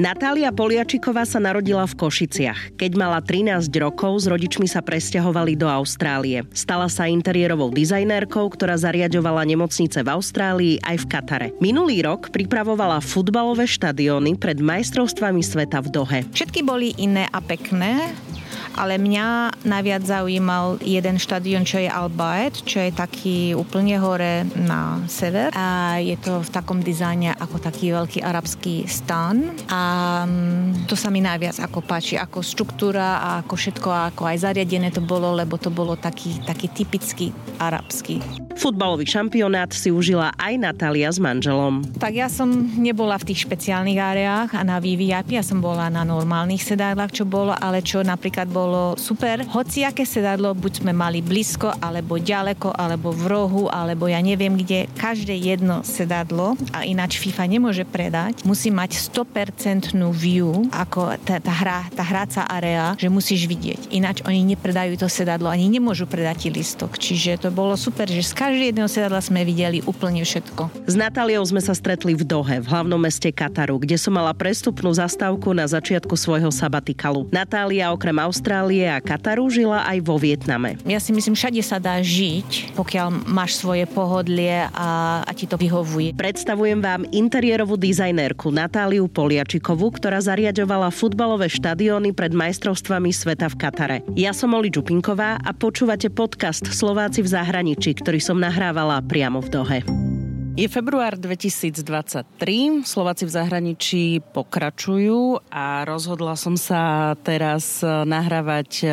Natália Poliačiková sa narodila v Košiciach. Keď mala 13 rokov, s rodičmi sa presťahovali do Austrálie. Stala sa interiérovou dizajnérkou, ktorá zariadovala nemocnice v Austrálii aj v Katare. Minulý rok pripravovala futbalové štadióny pred majstrovstvami sveta v Dohe. Všetky boli iné a pekné ale mňa najviac zaujímal jeden štadión, čo je Albaet, čo je taký úplne hore na sever a je to v takom dizajne ako taký veľký arabský stan a mm, to sa mi najviac ako páči, ako štruktúra a ako všetko, ako aj zariadené to bolo, lebo to bolo taký, taký typický arabský. Futbalový šampionát si užila aj Natália s manželom. Tak ja som nebola v tých špeciálnych áreách a na VVIP, ja som bola na normálnych sedádlach, čo bolo, ale čo napríklad bolo super. Hoci aké sedadlo, buď sme mali blízko, alebo ďaleko, alebo v rohu, alebo ja neviem kde, každé jedno sedadlo, a ináč FIFA nemôže predať, musí mať 100% view, ako tá, tá, hra, tá hráca area, že musíš vidieť. Ináč oni nepredajú to sedadlo, ani nemôžu predať listok. Čiže to bolo super, že z každého jedného sedadla sme videli úplne všetko. S Natáliou sme sa stretli v Dohe, v hlavnom meste Kataru, kde som mala prestupnú zastávku na začiatku svojho sabatikalu. Natália okrem Austrálie a Kataru žila aj vo Vietname. Ja si myslím, všade sa dá žiť, pokiaľ máš svoje pohodlie a, a ti to vyhovuje. Predstavujem vám interiérovú dizajnérku Natáliu Poliačikovú, ktorá zariadovala futbalové štadióny pred majstrovstvami sveta v Katare. Ja som Oli Čupinková a počúvate podcast Slováci v zahraničí, ktorý som nahrávala priamo v Dohe. Je február 2023, Slováci v zahraničí pokračujú a rozhodla som sa teraz nahrávať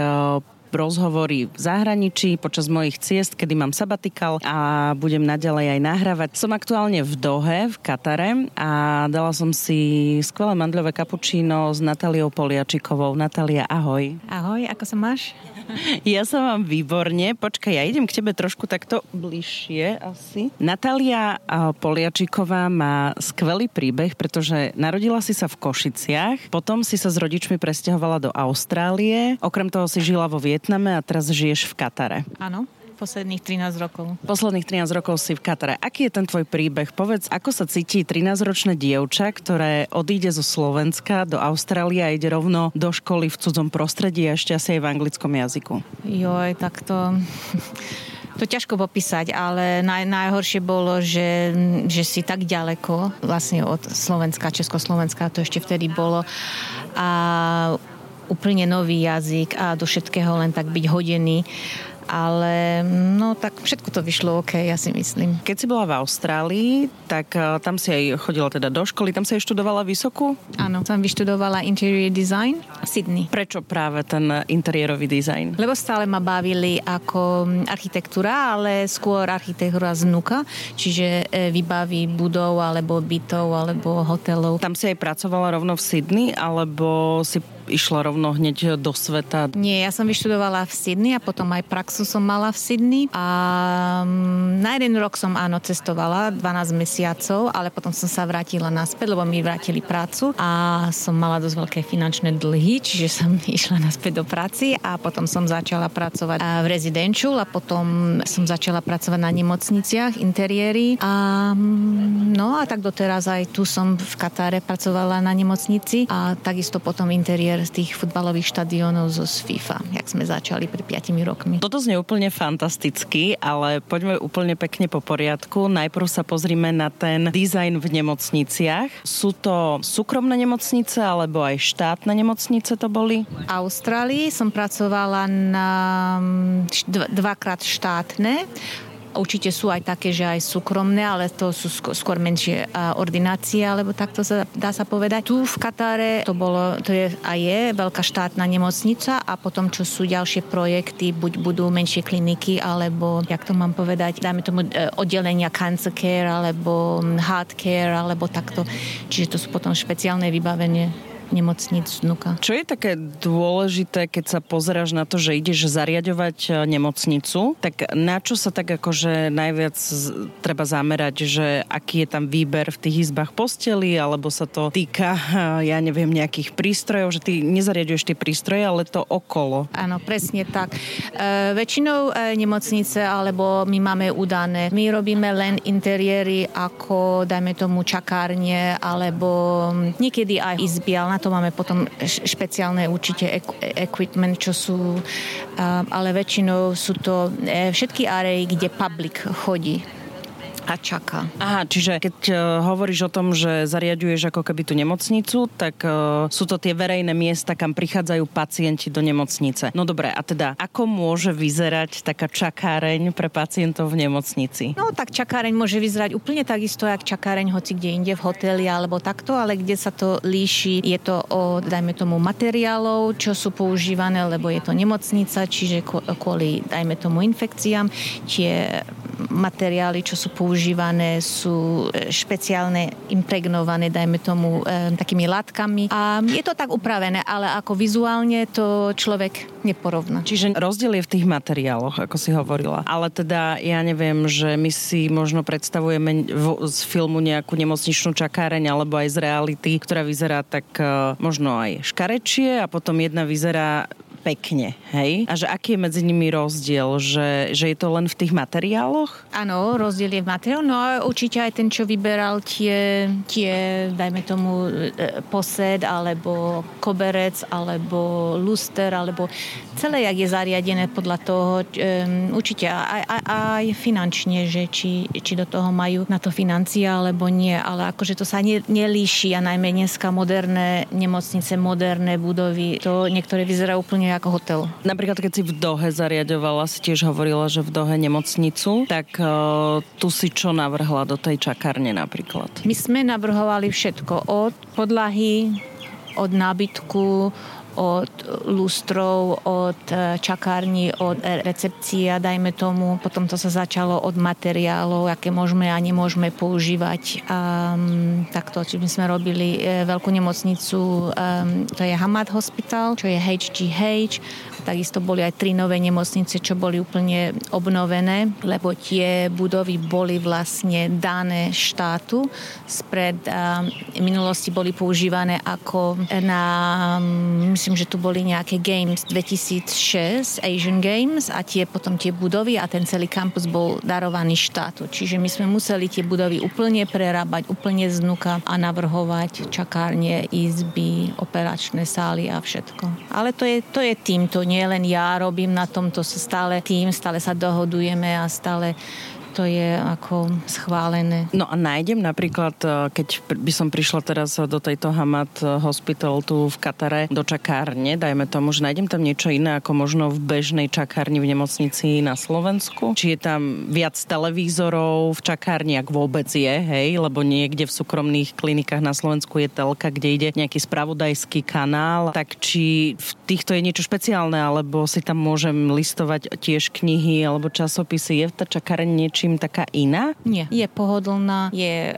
rozhovory v zahraničí počas mojich ciest, kedy mám sabatikal a budem naďalej aj nahrávať. Som aktuálne v Dohe, v Katare a dala som si skvelé mandľové kapučíno s Natáliou Poliačikovou. Natália, ahoj. Ahoj, ako sa máš? Ja sa mám výborne. Počkaj, ja idem k tebe trošku takto bližšie asi. Natália Poliačiková má skvelý príbeh, pretože narodila si sa v Košiciach, potom si sa s rodičmi presťahovala do Austrálie, okrem toho si žila vo Vietname a teraz žiješ v Katare. Áno posledných 13 rokov. Posledných 13 rokov si v Katare. Aký je ten tvoj príbeh? Povedz, ako sa cíti 13-ročné dievča, ktoré odíde zo Slovenska do Austrálie a ide rovno do školy v cudzom prostredí a ešte asi aj v anglickom jazyku? Joj, tak to... To ťažko popísať, ale naj, najhoršie bolo, že, že si tak ďaleko vlastne od Slovenska, Československa, to ešte vtedy bolo. A úplne nový jazyk a do všetkého len tak byť hodený ale no tak všetko to vyšlo OK, ja si myslím. Keď si bola v Austrálii, tak uh, tam si aj chodila teda do školy, tam si aj študovala vysokú? Áno, tam vyštudovala interior design v Sydney. Prečo práve ten interiérový dizajn? Lebo stále ma bavili ako architektúra, ale skôr architektúra znuka, čiže e, vybaví budov alebo bytov alebo hotelov. Tam si aj pracovala rovno v Sydney, alebo si išla rovno hneď do sveta? Nie, ja som vyštudovala v Sydney a potom aj praxu som mala v Sydney a mm, na jeden rok som áno cestovala, 12 mesiacov, ale potom som sa vrátila naspäť, lebo mi vrátili prácu a som mala dosť veľké finančné dlhy, čiže som išla naspäť do práci a potom som začala pracovať v rezidenču a potom som začala pracovať na nemocniciach, interiéry a mm, no a tak doteraz aj tu som v Katare pracovala na nemocnici a takisto potom interiér z tých futbalových štadiónov zo FIFA, jak sme začali pred 5 rokmi. Toto znie úplne fantasticky, ale poďme úplne pekne po poriadku. Najprv sa pozrime na ten dizajn v nemocniciach. Sú to súkromné nemocnice alebo aj štátne nemocnice to boli? V Austrálii som pracovala na dvakrát štátne Určite sú aj také, že aj súkromné, ale to sú skôr menšie ordinácie, alebo takto sa dá sa povedať. Tu v Katare to bolo, to je a je veľká štátna nemocnica a potom, čo sú ďalšie projekty, buď budú menšie kliniky, alebo, jak to mám povedať, dáme tomu e, oddelenia cancer care, alebo heart care, alebo takto. Čiže to sú potom špeciálne vybavenie nemocnic vnuka. Čo je také dôležité, keď sa pozeráš na to, že ideš zariadovať e, nemocnicu, tak na čo sa tak akože najviac treba zamerať, že aký je tam výber v tých izbách posteli, alebo sa to týka, e, ja neviem, nejakých prístrojov, že ty nezariaduješ tie prístroje, ale to okolo. Áno, presne tak. E, väčšinou e, nemocnice, alebo my máme udané, my robíme len interiéry ako, dajme tomu, čakárne, alebo niekedy aj izby, ale na to máme potom špeciálne určite equipment, čo sú, ale väčšinou sú to e, všetky areji, kde public chodí a čaká. Aha, čiže keď uh, hovoríš o tom, že zariaduješ ako keby tú nemocnicu, tak uh, sú to tie verejné miesta, kam prichádzajú pacienti do nemocnice. No dobre, a teda ako môže vyzerať taká čakáreň pre pacientov v nemocnici? No tak čakáreň môže vyzerať úplne takisto, jak čakáreň hoci kde inde v hoteli alebo takto, ale kde sa to líši, je to o, dajme tomu, materiálov, čo sú používané, lebo je to nemocnica, čiže kvôli, dajme tomu, infekciám, tie materiály, čo sú používané používané sú e, špeciálne impregnované, dajme tomu, e, takými látkami. A je to tak upravené, ale ako vizuálne to človek neporovná. Čiže rozdiel je v tých materiáloch, ako si hovorila. Ale teda ja neviem, že my si možno predstavujeme z filmu nejakú nemocničnú čakáreň alebo aj z reality, ktorá vyzerá tak e, možno aj škarečie a potom jedna vyzerá pekne, hej? A že aký je medzi nimi rozdiel? Že, že je to len v tých materiáloch? Áno, rozdiel je v materiáloch, no a určite aj ten, čo vyberal tie, tie dajme tomu, e, posed, alebo koberec, alebo luster, alebo celé, jak je zariadené podľa toho, um, určite aj, aj, aj finančne, že či, či do toho majú na to financie, alebo nie, ale akože to sa ne, nelíši a najmä dneska moderné nemocnice, moderné budovy, to niektoré vyzerajú úplne ako hotel. Napríklad, keď si v Dohe zariadovala, si tiež hovorila, že v Dohe nemocnicu, tak uh, tu si čo navrhla do tej čakárne napríklad? My sme navrhovali všetko od podlahy, od nábytku, od lustrov, od e, čakární, od recepcie, dajme tomu. Potom to sa začalo od materiálov, aké môžeme a nemôžeme používať. Um, takto, či my sme robili e, veľkú nemocnicu, um, to je Hamad Hospital, čo je HGH Takisto boli aj tri nové nemocnice, čo boli úplne obnovené, lebo tie budovy boli vlastne dané štátu. Spred uh, minulosti boli používané ako na, um, myslím, že tu boli nejaké Games 2006, Asian Games a tie potom tie budovy a ten celý kampus bol darovaný štátu. Čiže my sme museli tie budovy úplne prerábať, úplne znuka a navrhovať čakárne, izby, operačné sály a všetko. Ale to je, to je tým, to nie len ja robím na tomto stále tým, stále sa dohodujeme a stále to je ako schválené. No a nájdem napríklad, e, keď by som prišla teraz do tejto Hamad Hospital tu v Katare, do čakárne, dajme tomu, že nájdem tam niečo iné ako možno v bežnej čakárni v nemocnici na Slovensku? Či je tam viac televízorov v čakárni, ak vôbec je, hej, lebo niekde v súkromných klinikách na Slovensku je telka, kde ide nejaký spravodajský kanál, tak či v týchto je niečo špeciálne, alebo si tam môžem listovať tiež knihy alebo časopisy. Je tá čakárne niečím niečím taká iná? Nie. Je pohodlná, je e,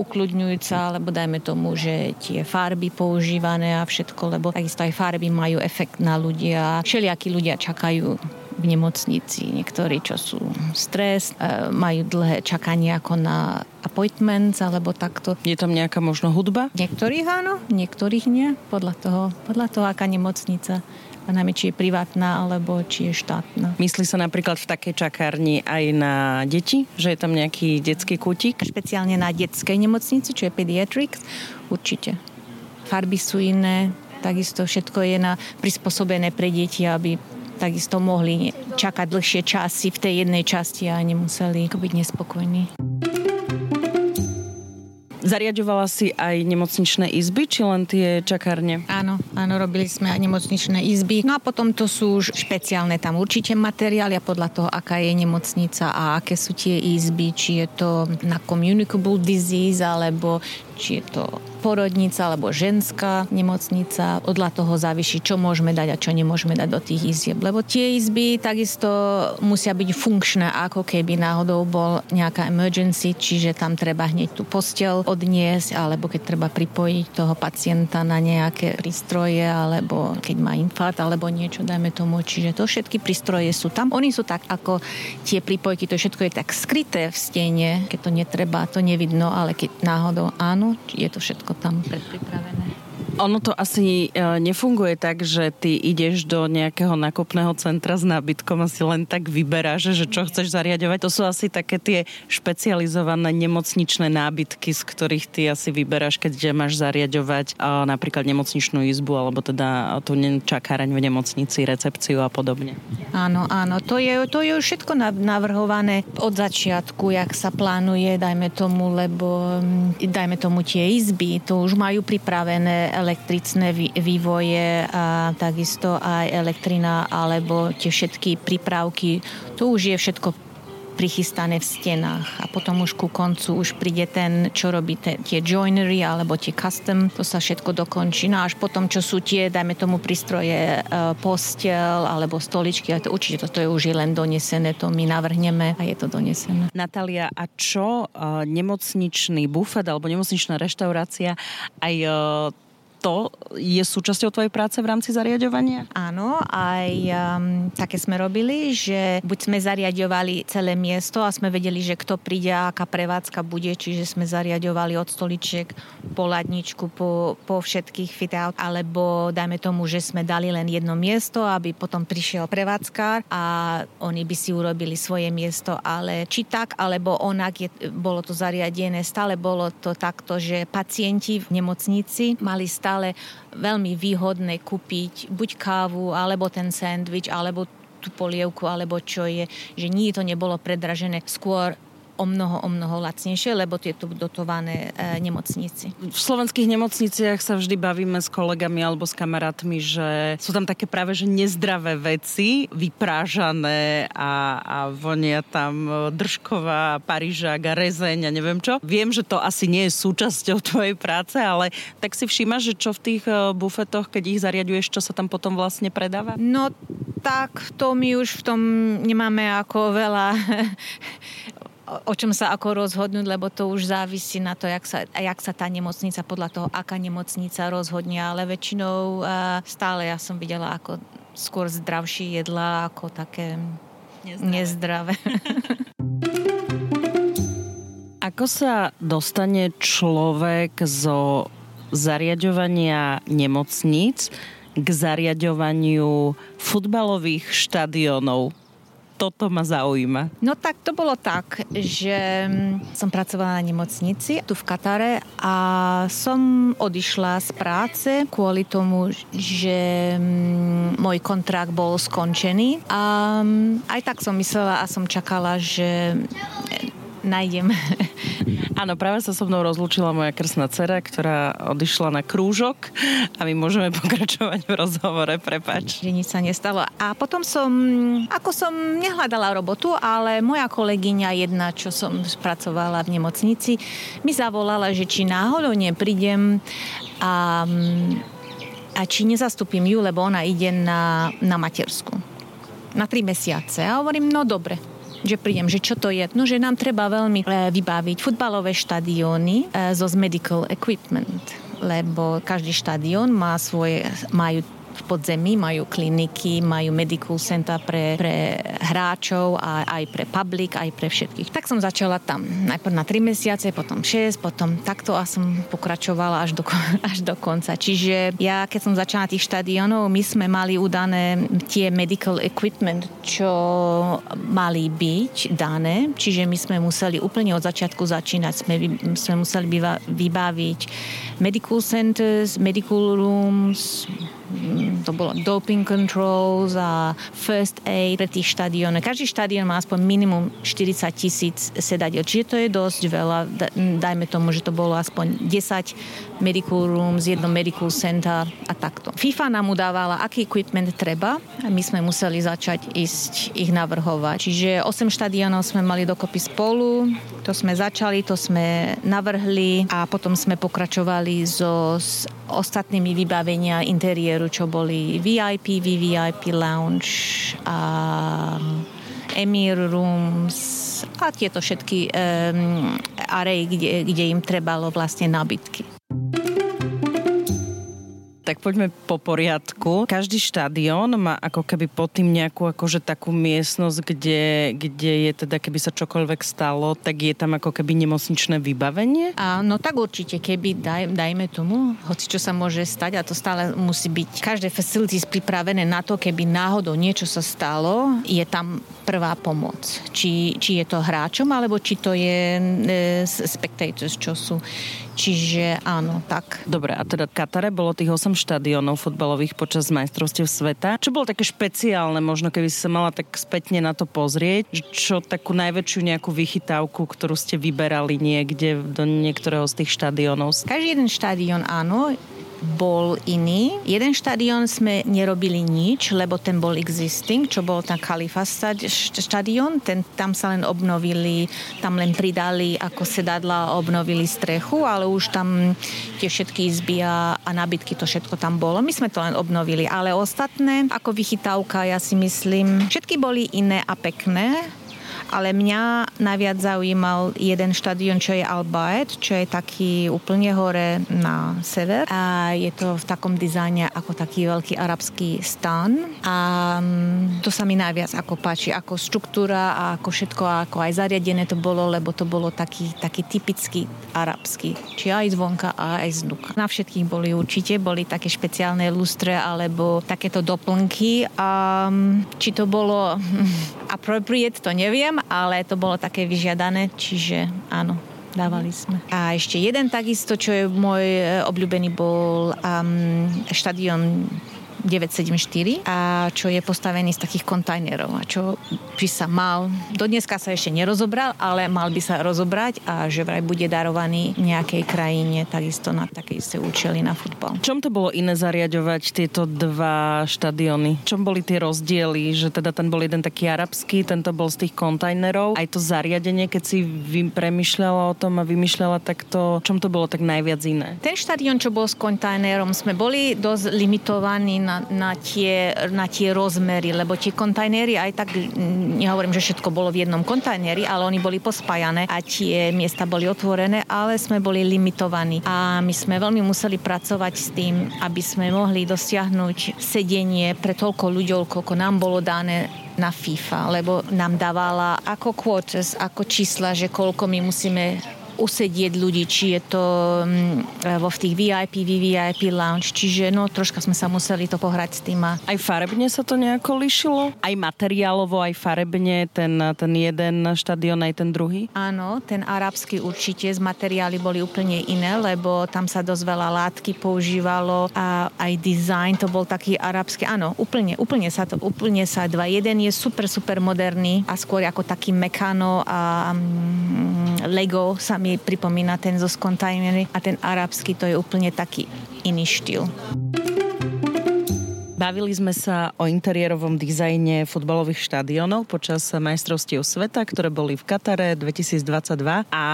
ukľudňujúca, alebo dajme tomu, že tie farby používané a všetko, lebo takisto aj farby majú efekt na ľudia. Všelijakí ľudia čakajú v nemocnici. Niektorí, čo sú stres, e, majú dlhé čakanie ako na appointments alebo takto. Je tam nejaká možno hudba? Niektorých áno, niektorých nie. Podľa toho, podľa toho aká nemocnica a najmä či je privátna alebo či je štátna. Myslí sa napríklad v takej čakárni aj na deti, že je tam nejaký detský kútik? Špeciálne na detskej nemocnici, čo je pediatrics, určite. Farby sú iné, takisto všetko je na, prispôsobené pre deti, aby takisto mohli čakať dlhšie časy v tej jednej časti a nemuseli byť nespokojní. Zariadovala si aj nemocničné izby, či len tie čakárne? Áno, áno, robili sme aj nemocničné izby. No a potom to sú už špeciálne tam určite materiály a podľa toho, aká je nemocnica a aké sú tie izby, či je to na communicable disease, alebo či je to porodnica alebo ženská nemocnica. Odľa toho závisí, čo môžeme dať a čo nemôžeme dať do tých izieb. Lebo tie izby takisto musia byť funkčné, ako keby náhodou bol nejaká emergency, čiže tam treba hneď tú postel odniesť, alebo keď treba pripojiť toho pacienta na nejaké prístroje, alebo keď má infarkt, alebo niečo, dajme tomu. Čiže to všetky prístroje sú tam. Oni sú tak ako tie pripojky, to všetko je tak skryté v stene, keď to netreba, to nevidno, ale keď náhodou áno, je to všetko tam predpripravené. Ono to asi e, nefunguje tak, že ty ideš do nejakého nakupného centra s nábytkom a si len tak vyberáš, že čo chceš zariadovať. To sú asi také tie špecializované nemocničné nábytky, z ktorých ty asi vyberáš, keď máš zariadovať napríklad nemocničnú izbu alebo teda tu čakáraň v nemocnici, recepciu a podobne. Áno, áno. To je, to je všetko navrhované od začiatku, jak sa plánuje, dajme tomu, lebo dajme tomu tie izby, to už majú pripravené elektrické vývoje a takisto aj elektrina alebo tie všetky prípravky. To už je všetko prichystané v stenách a potom už ku koncu už príde ten, čo robí te, tie joinery alebo tie custom, to sa všetko dokončí. No až potom, čo sú tie, dajme tomu prístroje, e, postel alebo stoličky, ale to určite toto je už len donesené, to my navrhneme a je to donesené. Natália, a čo uh, nemocničný bufet alebo nemocničná reštaurácia aj uh, to je súčasťou tvojej práce v rámci zariadovania? Áno, aj um, také sme robili, že buď sme zariadovali celé miesto a sme vedeli, že kto príde aká prevádzka bude, čiže sme zariadovali od stoličiek po ladničku, po, po všetkých fit alebo dajme tomu, že sme dali len jedno miesto, aby potom prišiel prevádzkár a oni by si urobili svoje miesto, ale či tak, alebo onak je, bolo to zariadené, stále bolo to takto, že pacienti v nemocnici mali stále stále veľmi výhodné kúpiť buď kávu, alebo ten sandwich, alebo tú polievku, alebo čo je, že nie to nebolo predražené. Skôr o mnoho, o mnoho lacnejšie, lebo je tu dotované e, nemocnici. V slovenských nemocniciach sa vždy bavíme s kolegami alebo s kamarátmi, že sú tam také práve že nezdravé veci, vyprážané a, a vonia tam držková, parížak a rezeň a neviem čo. Viem, že to asi nie je súčasťou tvojej práce, ale tak si všímaš, že čo v tých e, bufetoch, keď ich zariaduješ, čo sa tam potom vlastne predáva? No tak to my už v tom nemáme ako veľa o čom sa ako rozhodnúť, lebo to už závisí na to, jak sa, jak sa tá nemocnica, podľa toho, aká nemocnica rozhodne, ale väčšinou stále ja som videla ako skôr zdravšie jedla, ako také nezdravé. nezdravé. Ako sa dostane človek zo zariadovania nemocníc k zariadovaniu futbalových štadionov? Toto ma zaujíma. No tak to bolo tak, že mm, som pracovala na nemocnici tu v Katare a som odišla z práce kvôli tomu, že mm, môj kontrakt bol skončený a mm, aj tak som myslela a som čakala, že nájdem Áno, práve sa so mnou rozlúčila moja krsná dcera, ktorá odišla na krúžok a my môžeme pokračovať v rozhovore, prepač. Nič sa nestalo. A potom som, ako som nehľadala robotu, ale moja kolegyňa jedna, čo som spracovala v nemocnici, mi zavolala, že či náhodou neprídem a, a či nezastupím ju, lebo ona ide na, na matersku na tri mesiace. A hovorím, no dobre, že prídem, že čo to je. No, že nám treba veľmi e, vybaviť futbalové štadióny e, zo medical equipment lebo každý štadión má svoje, majú v podzemí, majú kliniky, majú medical center pre, pre hráčov a aj pre public, aj pre všetkých. Tak som začala tam najprv na 3 mesiace, potom 6, potom takto a som pokračovala až do, až do konca. Čiže ja, keď som začala tých štadionov, my sme mali udané tie medical equipment, čo mali byť dané, čiže my sme museli úplne od začiatku začínať, sme, sme museli vybaviť medical centers, medical rooms, to bolo doping controls a first aid pre tých štadiónov. Každý štadión má aspoň minimum 40 tisíc sedadiel, čiže to je dosť veľa. Dajme tomu, že to bolo aspoň 10 medical rooms, jedno medical center a takto. FIFA nám udávala, aký equipment treba a my sme museli začať ísť ich navrhovať. Čiže 8 štadiónov sme mali dokopy spolu, To sme začali, to sme navrhli a potom sme pokračovali so s ostatnými vybavenia interiéru, čo boli VIP, VVIP lounge a Emir Rooms a tieto všetky um, areji, kde, kde im trebalo vlastne nabytky tak poďme po poriadku. Každý štadión má ako keby pod tým nejakú akože takú miestnosť, kde, kde je teda, keby sa čokoľvek stalo, tak je tam ako keby nemocničné vybavenie? no tak určite, keby daj, dajme tomu, hoci čo sa môže stať a to stále musí byť každé facilities pripravené na to, keby náhodou niečo sa stalo, je tam prvá pomoc. Či, či je to hráčom, alebo či to je e, spectators, čo sú Čiže áno, tak. Dobre, a teda v Katare bolo tých 8 štadionov futbalových počas majstrovstiev sveta. Čo bolo také špeciálne, možno keby si sa mala tak spätne na to pozrieť, čo takú najväčšiu nejakú vychytávku, ktorú ste vyberali niekde do niektorého z tých štadionov? Každý jeden štadión áno, bol iný. Jeden štadión sme nerobili nič, lebo ten bol existing, čo bol ten Khalifa štadión. Ten, tam sa len obnovili, tam len pridali ako sedadla, obnovili strechu, ale už tam tie všetky izby a, a nabytky, to všetko tam bolo. My sme to len obnovili, ale ostatné, ako vychytávka, ja si myslím, všetky boli iné a pekné ale mňa najviac zaujímal jeden štadión, čo je Al Bayt, čo je taký úplne hore na sever. A je to v takom dizajne ako taký veľký arabský stan. A mm, to sa mi najviac ako páči, ako štruktúra a ako všetko, ako aj zariadené to bolo, lebo to bolo taký, taký typický arabský, či aj zvonka a aj znúka. Na všetkých boli určite, boli také špeciálne lustre alebo takéto doplnky. A mm, či to bolo appropriate, to neviem, ale to bolo také vyžiadané, čiže áno, dávali sme. A ešte jeden takisto, čo je môj e, obľúbený, bol um, štadión 974 a čo je postavený z takých kontajnerov a čo by sa mal, do dneska sa ešte nerozobral, ale mal by sa rozobrať a že vraj bude darovaný nejakej krajine takisto na také isté účely na futbal. Čom to bolo iné zariadovať tieto dva štadióny? Čom boli tie rozdiely, že teda ten bol jeden taký arabský, tento bol z tých kontajnerov, aj to zariadenie, keď si premyšľala o tom a vymýšľala, tak to, čom to bolo tak najviac iné? Ten štadión, čo bol s kontajnerom, sme boli dosť limitovaní na, na, tie, na tie rozmery, lebo tie kontajnery aj tak, nehovorím, že všetko bolo v jednom kontajneri, ale oni boli pospájané a tie miesta boli otvorené, ale sme boli limitovaní. A my sme veľmi museli pracovať s tým, aby sme mohli dosiahnuť sedenie pre toľko ľudí, koľko nám bolo dané na FIFA, lebo nám dávala ako quotas, ako čísla, že koľko my musíme usedieť ľudí, či je to mm, vo v tých VIP, VVIP lounge, čiže no troška sme sa museli to pohrať s tým. A... Aj farebne sa to nejako lišilo? Aj materiálovo, aj farebne, ten, ten jeden štadión, aj ten druhý? Áno, ten arabský určite, z materiály boli úplne iné, lebo tam sa dosť veľa látky používalo a aj design to bol taký arabský, áno, úplne, úplne sa to, úplne sa dva. Jeden je super, super moderný a skôr ako taký mekano a um, Lego sa mi mi pripomína ten zo Skontajmery a ten arabský to je úplne taký iný štýl. Bavili sme sa o interiérovom dizajne futbalových štadionov počas majstrovstiev sveta, ktoré boli v Katare 2022 a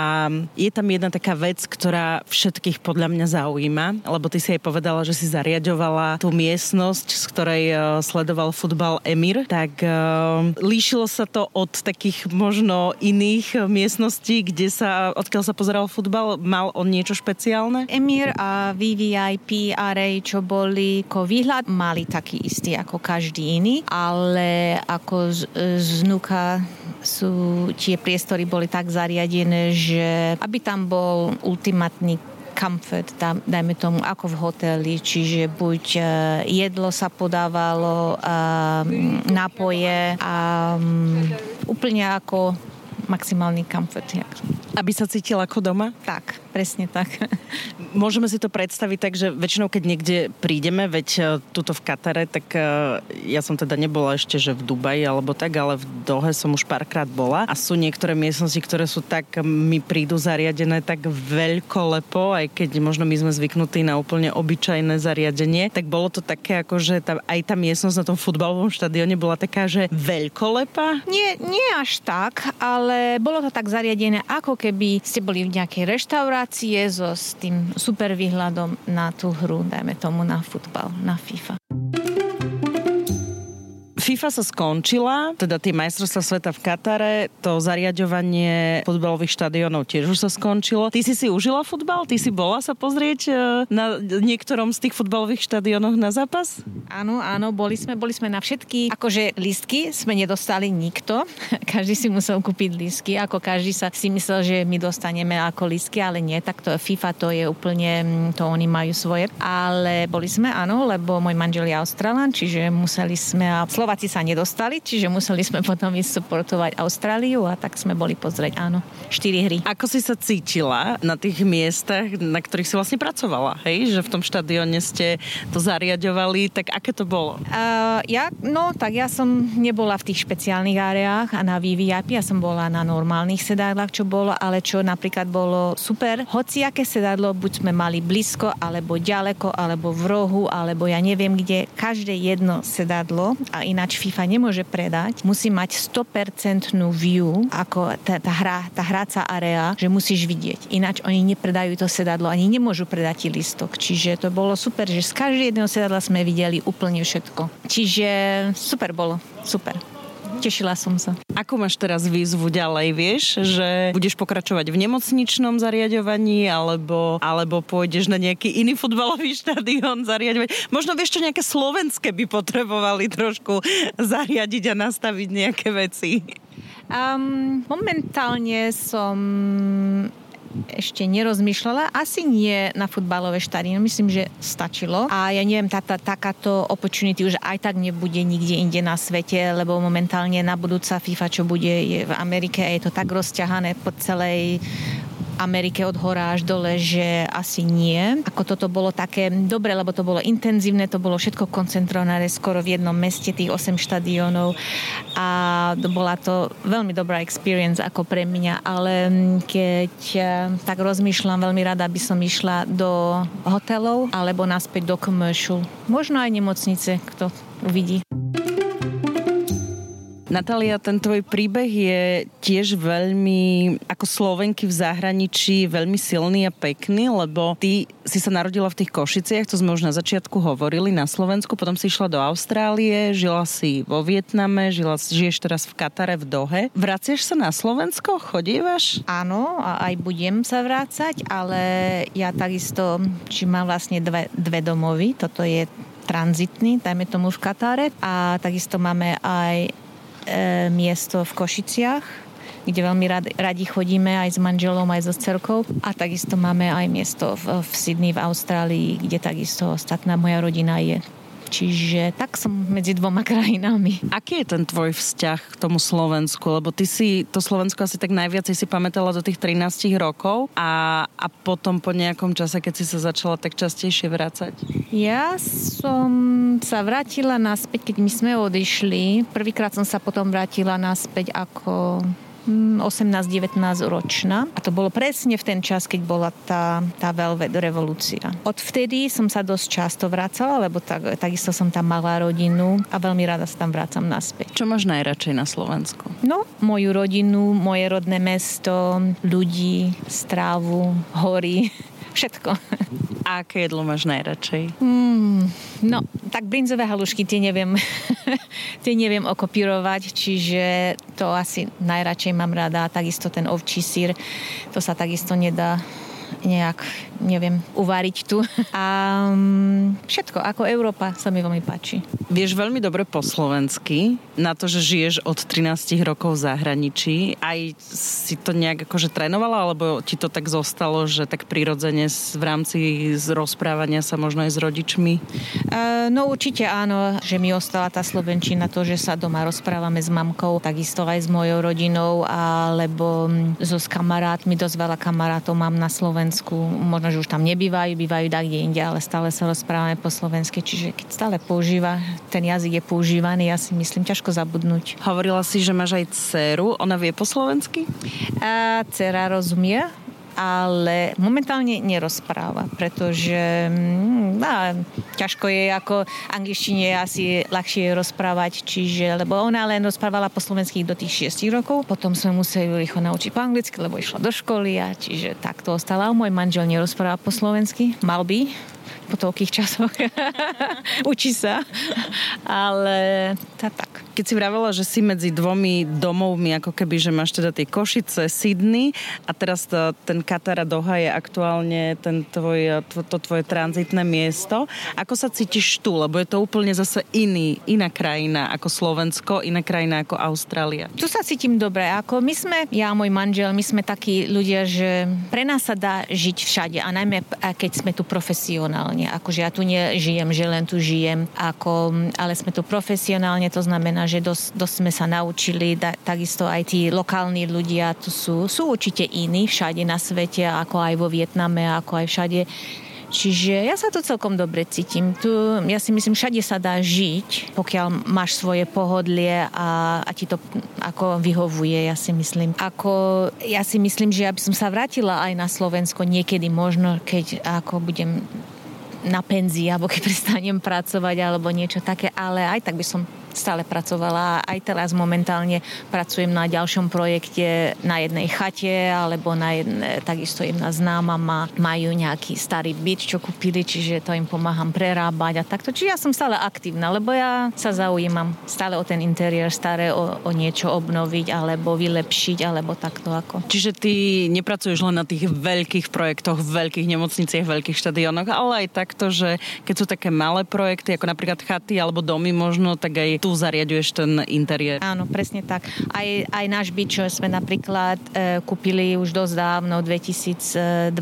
je tam jedna taká vec, ktorá všetkých podľa mňa zaujíma, lebo ty si aj povedala, že si zariadovala tú miestnosť, z ktorej e, sledoval futbal Emir, tak uh, líšilo sa to od takých možno iných miestností, kde sa, odkiaľ sa pozeral futbal, mal on niečo špeciálne? Emir a VVIP Array, čo boli ako výhľad, mali taký istý ako každý iný, ale ako z, znuka sú tie priestory boli tak zariadené, že aby tam bol ultimátny comfort, dajme tomu ako v hoteli, čiže buď uh, jedlo sa podávalo, nápoje a úplne ako maximálny comfort. Aby sa cítil ako doma? Tak, presne tak. Môžeme si to predstaviť tak, že väčšinou, keď niekde prídeme, veď e, tuto v Katare, tak e, ja som teda nebola ešte, že v Dubaji alebo tak, ale v Dohe som už párkrát bola a sú niektoré miestnosti, ktoré sú tak, mi prídu zariadené tak veľkolepo, aj keď možno my sme zvyknutí na úplne obyčajné zariadenie, tak bolo to také ako, že tá, aj tá miestnosť na tom futbalovom štadióne bola taká, že veľkolepa? Nie, nie až tak, ale ale bolo to tak zariadené, ako keby ste boli v nejakej reštaurácie so s tým super výhľadom na tú hru, dajme tomu na futbal, na FIFA. FIFA sa skončila, teda tie majstrovstvá sveta v Katare, to zariadovanie futbalových štadionov tiež už sa skončilo. Ty si si užila futbal? Ty si bola sa pozrieť e, na niektorom z tých futbalových štadionoch na zápas? Áno, áno, boli sme, boli sme na všetky, akože listky sme nedostali nikto. Každý si musel kúpiť listky, ako každý sa si myslel, že my dostaneme ako listky, ale nie, tak to FIFA to je úplne, mm, to oni majú svoje. Ale boli sme, áno, lebo môj manžel je Australan, čiže museli sme a Slova Slováci sa nedostali, čiže museli sme potom ísť supportovať Austráliu a tak sme boli pozrieť, áno, štyri hry. Ako si sa cítila na tých miestach, na ktorých si vlastne pracovala, hej? Že v tom štadióne ste to zariadovali, tak aké to bolo? Uh, ja, no, tak ja som nebola v tých špeciálnych áreách a na VVIP, ja som bola na normálnych sedadlách, čo bolo, ale čo napríklad bolo super, hoci aké sedadlo, buď sme mali blízko, alebo ďaleko, alebo v rohu, alebo ja neviem kde, každé jedno sedadlo a iná ináč FIFA nemôže predať, musí mať 100% view, ako tá, tá, hra, tá hráca area, že musíš vidieť. Ináč oni nepredajú to sedadlo, ani nemôžu predať ti listok. Čiže to bolo super, že z každého jedného sedadla sme videli úplne všetko. Čiže super bolo, super. Tešila som sa. Ako máš teraz výzvu ďalej, vieš, že budeš pokračovať v nemocničnom zariadovaní alebo, alebo pôjdeš na nejaký iný futbalový štadión zariadovať? Možno vieš, čo nejaké slovenské by potrebovali trošku zariadiť a nastaviť nejaké veci. Um, momentálne som ešte nerozmýšľala. Asi nie na futbalové štadión, myslím, že stačilo. A ja neviem, tá, tá, takáto opportunity už aj tak nebude nikde inde na svete, lebo momentálne na budúca FIFA, čo bude je v Amerike, je to tak rozťahané po celej Amerike od hora až dole, že asi nie. Ako toto bolo také dobre, lebo to bolo intenzívne, to bolo všetko koncentrované skoro v jednom meste, tých 8 štadiónov a bola to veľmi dobrá experience ako pre mňa, ale keď eh, tak rozmýšľam, veľmi rada by som išla do hotelov alebo naspäť do commercial. Možno aj nemocnice, kto uvidí. Natália, ten tvoj príbeh je tiež veľmi, ako Slovenky v zahraničí, veľmi silný a pekný, lebo ty si sa narodila v tých Košiciach, to sme už na začiatku hovorili, na Slovensku, potom si išla do Austrálie, žila si vo Vietname, žila, žiješ teraz v Katare, v Dohe. Vraciaš sa na Slovensko? Chodívaš? Áno, a aj budem sa vrácať, ale ja takisto, či mám vlastne dve, dve domovy, toto je tranzitný, dajme tomu v Katare a takisto máme aj miesto v Košiciach, kde veľmi radi chodíme aj s manželom, aj so cerkou. A takisto máme aj miesto v, v Sydney v Austrálii, kde takisto ostatná moja rodina je. Čiže tak som medzi dvoma krajinami. Aký je ten tvoj vzťah k tomu Slovensku? Lebo ty si to Slovensko asi tak najviac si pamätala do tých 13 rokov a, a potom po nejakom čase, keď si sa začala tak častejšie vrácať? Ja som sa vrátila naspäť, keď my sme odišli. Prvýkrát som sa potom vrátila naspäť ako 18-19 ročná. A to bolo presne v ten čas, keď bola tá, tá Velvet revolúcia. Odvtedy som sa dosť často vracala, lebo tak, takisto som tam mala rodinu a veľmi rada sa tam vrácam naspäť. Čo máš najradšej na Slovensku? No, moju rodinu, moje rodné mesto, ľudí, strávu, hory všetko. A aké jedlo máš najradšej? Mm, no, tak brinzové halušky tie neviem, tie neviem okopírovať, čiže to asi najradšej mám rada. Takisto ten ovčí sír, to sa takisto nedá nejak, neviem, uvariť tu. A um, všetko, ako Európa sa mi veľmi páči. Vieš veľmi dobre po slovensky, na to, že žiješ od 13 rokov v zahraničí. Aj si to nejak akože trénovala, alebo ti to tak zostalo, že tak prirodzene v rámci rozprávania sa možno aj s rodičmi? Uh, no určite áno, že mi ostala tá slovenčina, to, že sa doma rozprávame s mamkou, takisto aj s mojou rodinou, alebo so s kamarátmi, dosť veľa kamarátov mám na Slovensku Slovensku. Možno, že už tam nebývajú, bývajú tak kde inde, ale stále sa rozprávame po slovensky. Čiže keď stále používa, ten jazyk je používaný, ja si myslím, ťažko zabudnúť. Hovorila si, že máš aj dceru. Ona vie po slovensky? A dcera rozumie ale momentálne nerozpráva, pretože no, ťažko je ako angličtine asi ľahšie rozprávať, čiže, lebo ona len rozprávala po slovensky do tých 6 rokov, potom sme museli rýchlo naučiť po anglicky, lebo išla do školy a čiže takto ostala. Môj manžel nerozpráva po slovensky, mal by, po toľkých časoch. Učí sa. Ale tá, tak. Keď si vravela, že si medzi dvomi domovmi, ako keby, že máš teda tie Košice, Sydney a teraz to, ten Katara Doha je aktuálne ten tvoj, to, to tvoje tranzitné miesto. Ako sa cítiš tu? Lebo je to úplne zase iný, iná krajina ako Slovensko, iná krajina ako Austrália. Tu sa cítim dobre. Ako my sme, ja a môj manžel, my sme takí ľudia, že pre nás sa dá žiť všade a najmä keď sme tu profesionálne. Akože ja tu nežijem, že len tu žijem, ako, ale sme tu profesionálne, to znamená, že dosť, dosť sme sa naučili, da, takisto aj tí lokálni ľudia tu sú, sú určite iní všade na svete, ako aj vo Vietname, ako aj všade. Čiže ja sa tu celkom dobre cítim. Tu, ja si myslím, všade sa dá žiť, pokiaľ máš svoje pohodlie a, a ti to ako vyhovuje, ja si myslím. Ako, ja si myslím, že ja by som sa vrátila aj na Slovensko niekedy možno, keď ako budem na penzii, alebo keď prestanem pracovať, alebo niečo také, ale aj tak by som stále pracovala. Aj teraz momentálne pracujem na ďalšom projekte na jednej chate, alebo na jedne, takisto jedna známa má, majú nejaký starý byt, čo kúpili, čiže to im pomáham prerábať a takto. Čiže ja som stále aktívna, lebo ja sa zaujímam stále o ten interiér, stále o, o niečo obnoviť, alebo vylepšiť, alebo takto ako. Čiže ty nepracuješ len na tých veľkých projektoch, veľkých nemocniciach, veľkých štadionoch, ale aj takto, že keď sú také malé projekty, ako napríklad chaty alebo domy možno, tak aj tu zariaduješ ten interiér. Áno, presne tak. Aj, aj náš byt, čo sme napríklad e, kúpili už dosť dávno, 2012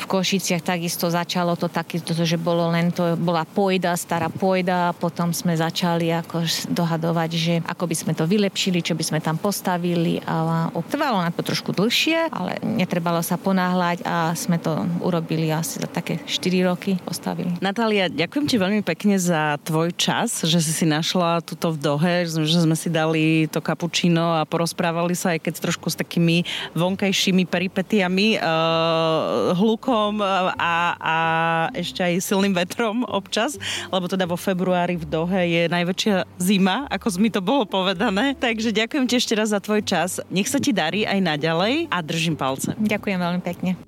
v Košiciach, takisto začalo to takéto, že bolo len to, bola pojda, stará pojda a potom sme začali ako dohadovať, že ako by sme to vylepšili, čo by sme tam postavili a trvalo na to trošku dlhšie, ale netrebalo sa ponáhľať a sme to urobili asi za také 4 roky postavili. Natália, ďakujem ti veľmi pekne za tvoj čas, že si si našla tú to v Dohe, že sme si dali to kapučino a porozprávali sa aj keď trošku s takými vonkajšími peripetiami, uh, hlukom a, a ešte aj silným vetrom občas, lebo teda vo februári v Dohe je najväčšia zima, ako mi to bolo povedané. Takže ďakujem ti ešte raz za tvoj čas. Nech sa ti darí aj naďalej a držím palce. Ďakujem veľmi pekne.